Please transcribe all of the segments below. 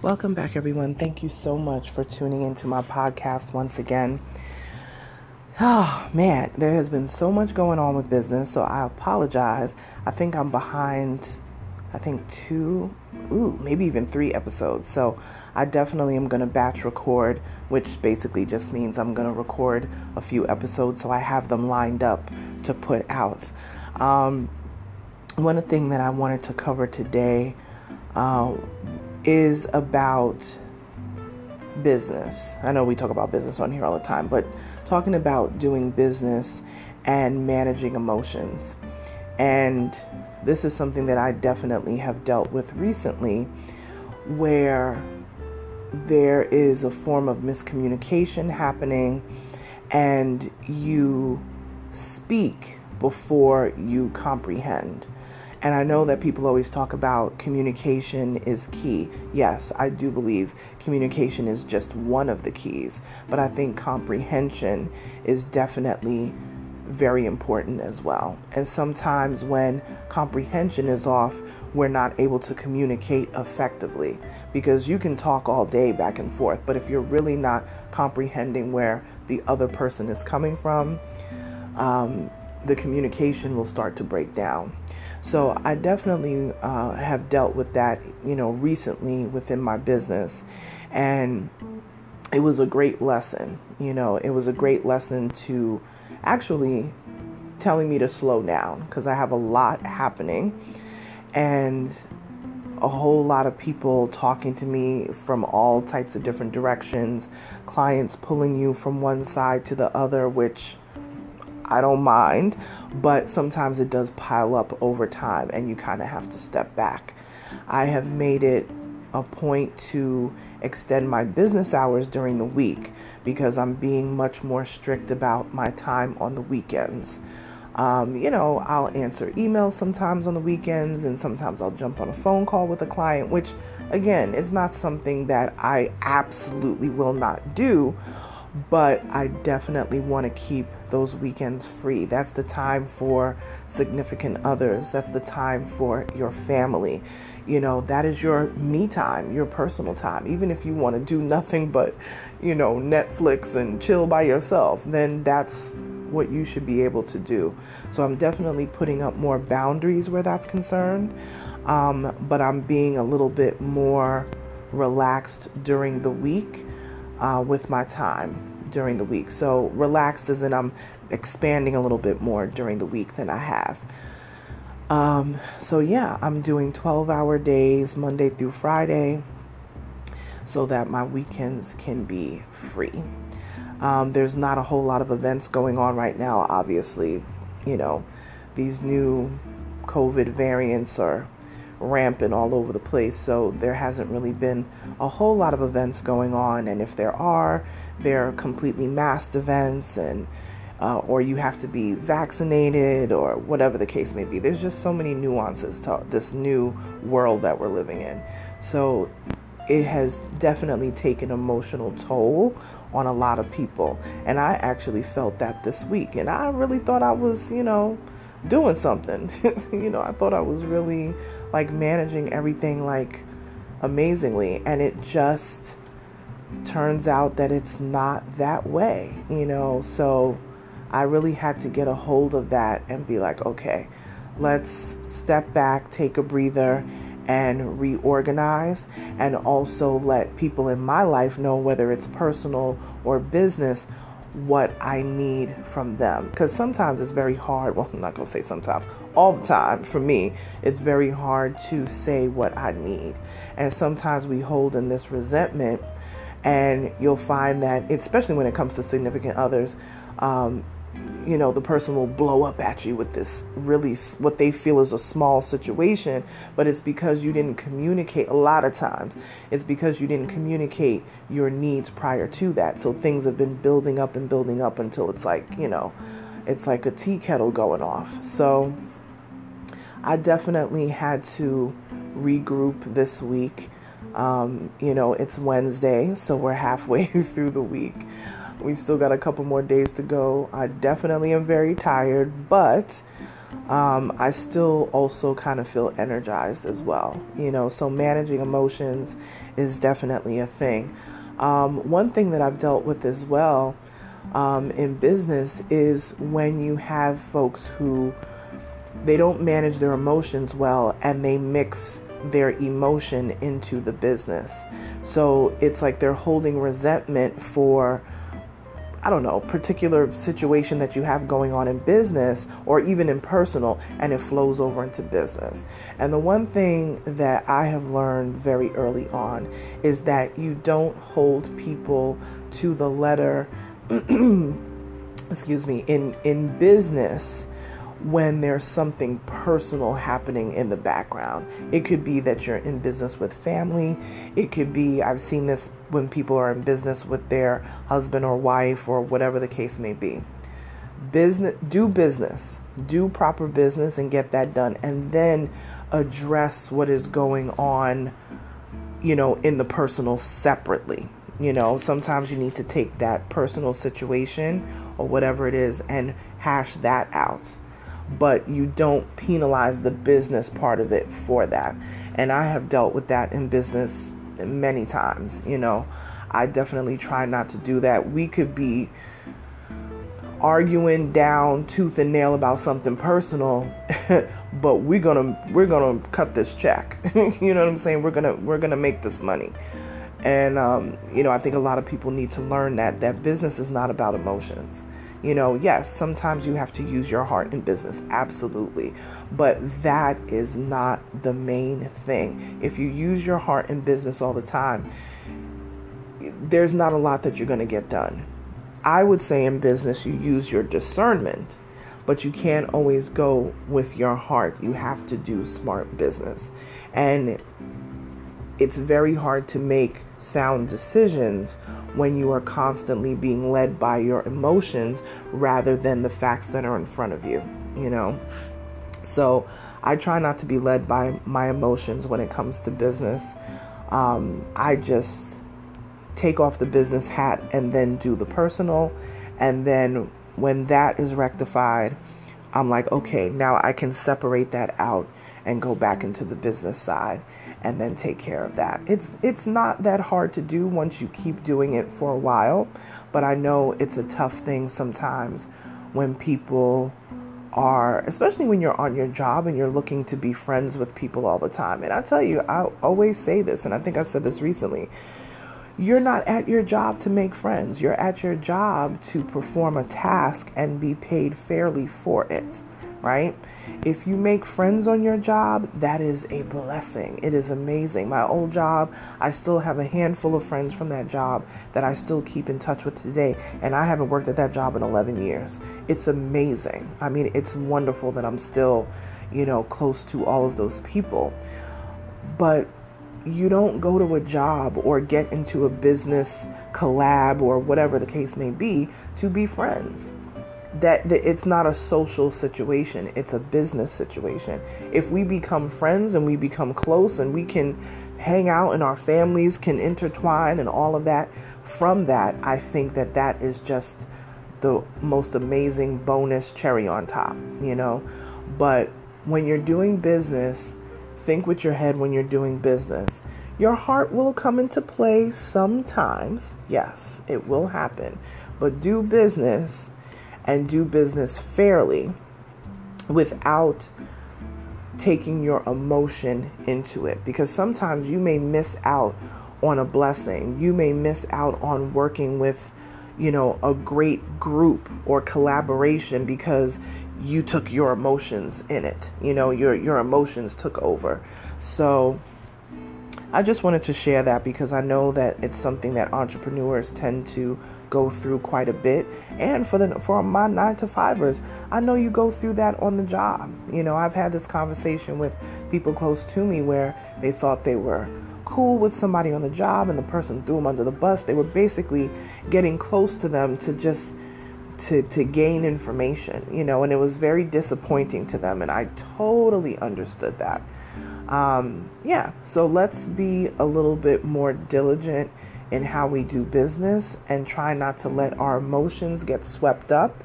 Welcome back, everyone. Thank you so much for tuning into my podcast once again. Oh man, there has been so much going on with business, so I apologize. I think I'm behind, I think two, ooh, maybe even three episodes. So I definitely am going to batch record, which basically just means I'm going to record a few episodes so I have them lined up to put out. Um, one thing that I wanted to cover today. Uh, is about business. I know we talk about business on here all the time, but talking about doing business and managing emotions. And this is something that I definitely have dealt with recently where there is a form of miscommunication happening and you speak before you comprehend. And I know that people always talk about communication is key. Yes, I do believe communication is just one of the keys, but I think comprehension is definitely very important as well. And sometimes when comprehension is off, we're not able to communicate effectively because you can talk all day back and forth, but if you're really not comprehending where the other person is coming from, um, the communication will start to break down. So I definitely uh, have dealt with that, you know, recently within my business, and it was a great lesson. You know, it was a great lesson to actually telling me to slow down because I have a lot happening, and a whole lot of people talking to me from all types of different directions, clients pulling you from one side to the other, which I don't mind, but sometimes it does pile up over time and you kind of have to step back. I have made it a point to extend my business hours during the week because I'm being much more strict about my time on the weekends. Um, you know, I'll answer emails sometimes on the weekends, and sometimes I'll jump on a phone call with a client, which again is not something that I absolutely will not do but I definitely want to keep those weekends free. That's the time for significant others, that's the time for your family. You know, that is your me time, your personal time. Even if you want to do nothing but, you know, Netflix and chill by yourself, then that's what you should be able to do. So I'm definitely putting up more boundaries where that's concerned. Um, but I'm being a little bit more relaxed during the week uh, with my time during the week. So relaxed as in I'm expanding a little bit more during the week than I have. Um, so yeah, I'm doing 12 hour days Monday through Friday so that my weekends can be free. Um, there's not a whole lot of events going on right now, obviously. You know, these new COVID variants are rampant all over the place. So there hasn't really been a whole lot of events going on. And if there are, they're completely masked events and uh, or you have to be vaccinated or whatever the case may be. There's just so many nuances to this new world that we're living in. So it has definitely taken emotional toll on a lot of people. And I actually felt that this week. And I really thought I was, you know, doing something. you know, I thought I was really like managing everything like amazingly and it just turns out that it's not that way, you know. So I really had to get a hold of that and be like, okay, let's step back, take a breather and reorganize and also let people in my life know whether it's personal or business what I need from them. Because sometimes it's very hard. Well, I'm not going to say sometimes, all the time for me, it's very hard to say what I need. And sometimes we hold in this resentment, and you'll find that, especially when it comes to significant others, um, you know, the person will blow up at you with this really what they feel is a small situation, but it's because you didn't communicate a lot of times. It's because you didn't communicate your needs prior to that. So things have been building up and building up until it's like, you know, it's like a tea kettle going off. So I definitely had to regroup this week. Um, you know, it's Wednesday, so we're halfway through the week. We still got a couple more days to go. I definitely am very tired, but um, I still also kind of feel energized as well. You know, so managing emotions is definitely a thing. Um, one thing that I've dealt with as well um, in business is when you have folks who they don't manage their emotions well and they mix their emotion into the business. So it's like they're holding resentment for I don't know, particular situation that you have going on in business or even in personal, and it flows over into business. And the one thing that I have learned very early on is that you don't hold people to the letter, excuse me, in, in business when there's something personal happening in the background. It could be that you're in business with family. It could be, I've seen this when people are in business with their husband or wife or whatever the case may be. Business, do business, do proper business and get that done, and then address what is going on, you know, in the personal separately. You know, sometimes you need to take that personal situation or whatever it is and hash that out but you don't penalize the business part of it for that. And I have dealt with that in business many times, you know. I definitely try not to do that. We could be arguing down tooth and nail about something personal, but we're going to we're going to cut this check. you know what I'm saying? We're going to we're going to make this money. And um, you know, I think a lot of people need to learn that that business is not about emotions. You know, yes, sometimes you have to use your heart in business, absolutely. But that is not the main thing. If you use your heart in business all the time, there's not a lot that you're going to get done. I would say in business, you use your discernment, but you can't always go with your heart. You have to do smart business. And it's very hard to make sound decisions when you are constantly being led by your emotions rather than the facts that are in front of you, you know? So I try not to be led by my emotions when it comes to business. Um, I just take off the business hat and then do the personal. And then when that is rectified, I'm like, okay, now I can separate that out and go back into the business side and then take care of that. It's it's not that hard to do once you keep doing it for a while, but I know it's a tough thing sometimes when people are especially when you're on your job and you're looking to be friends with people all the time. And I tell you, I always say this and I think I said this recently. You're not at your job to make friends. You're at your job to perform a task and be paid fairly for it right? If you make friends on your job, that is a blessing. It is amazing. My old job, I still have a handful of friends from that job that I still keep in touch with today, and I haven't worked at that job in 11 years. It's amazing. I mean, it's wonderful that I'm still, you know, close to all of those people. But you don't go to a job or get into a business collab or whatever the case may be to be friends that, that it's not a social situation, it's a business situation. If we become friends and we become close and we can hang out and our families can intertwine and all of that, from that, I think that that is just the most amazing bonus cherry on top, you know. But when you're doing business, think with your head when you're doing business. Your heart will come into play sometimes. Yes, it will happen. But do business and do business fairly without taking your emotion into it because sometimes you may miss out on a blessing. You may miss out on working with, you know, a great group or collaboration because you took your emotions in it. You know, your your emotions took over. So I just wanted to share that because I know that it's something that entrepreneurs tend to go through quite a bit. And for the for my nine to fivers, I know you go through that on the job. You know, I've had this conversation with people close to me where they thought they were cool with somebody on the job and the person threw them under the bus. They were basically getting close to them to just to to gain information, you know, and it was very disappointing to them and I totally understood that. Um, yeah, so let's be a little bit more diligent in how we do business and try not to let our emotions get swept up.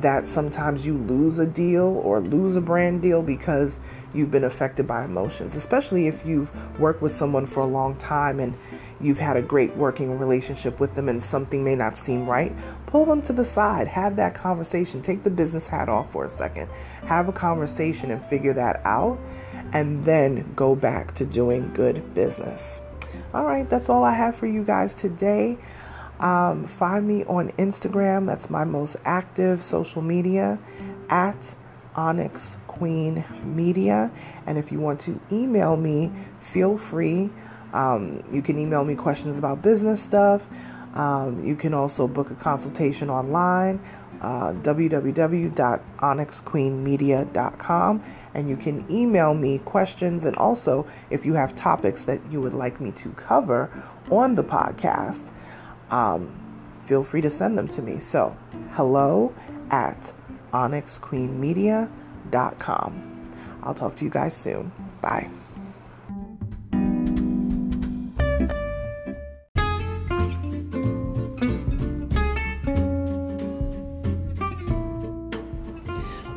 That sometimes you lose a deal or lose a brand deal because you've been affected by emotions, especially if you've worked with someone for a long time and you've had a great working relationship with them and something may not seem right. Pull them to the side, have that conversation, take the business hat off for a second, have a conversation and figure that out and then go back to doing good business. All right, that's all I have for you guys today. Um, find me on Instagram, that's my most active social media, at Onyx Queen Media. And if you want to email me, feel free. Um, you can email me questions about business stuff. Um, you can also book a consultation online, uh, www.onyxqueenmedia.com and you can email me questions and also if you have topics that you would like me to cover on the podcast um, feel free to send them to me so hello at onyxqueenmedia.com i'll talk to you guys soon bye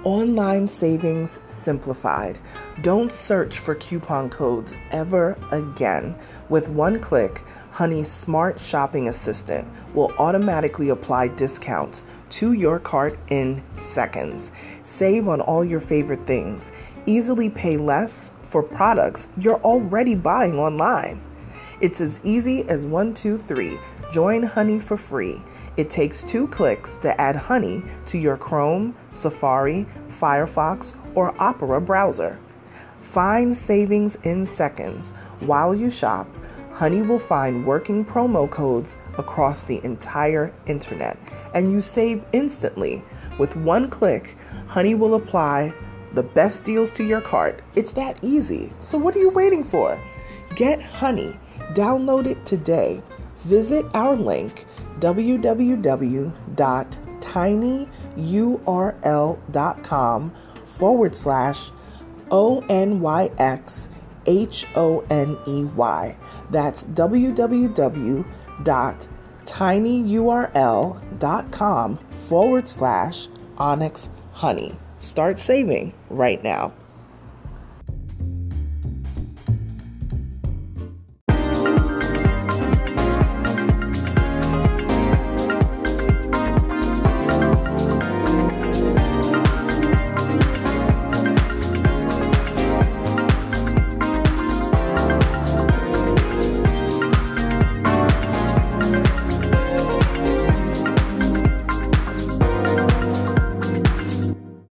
Online savings simplified. Don't search for coupon codes ever again. With one click, Honey's smart shopping assistant will automatically apply discounts to your cart in seconds. Save on all your favorite things. Easily pay less for products you're already buying online. It's as easy as one, two, three. Join Honey for free. It takes two clicks to add Honey to your Chrome, Safari, Firefox, or Opera browser. Find savings in seconds. While you shop, Honey will find working promo codes across the entire internet, and you save instantly. With one click, Honey will apply the best deals to your cart. It's that easy. So, what are you waiting for? Get Honey. Download it today. Visit our link www.tinyurl.com forward slash O N Y X H O N E Y. That's www.tinyurl.com forward slash onyx honey. Start saving right now.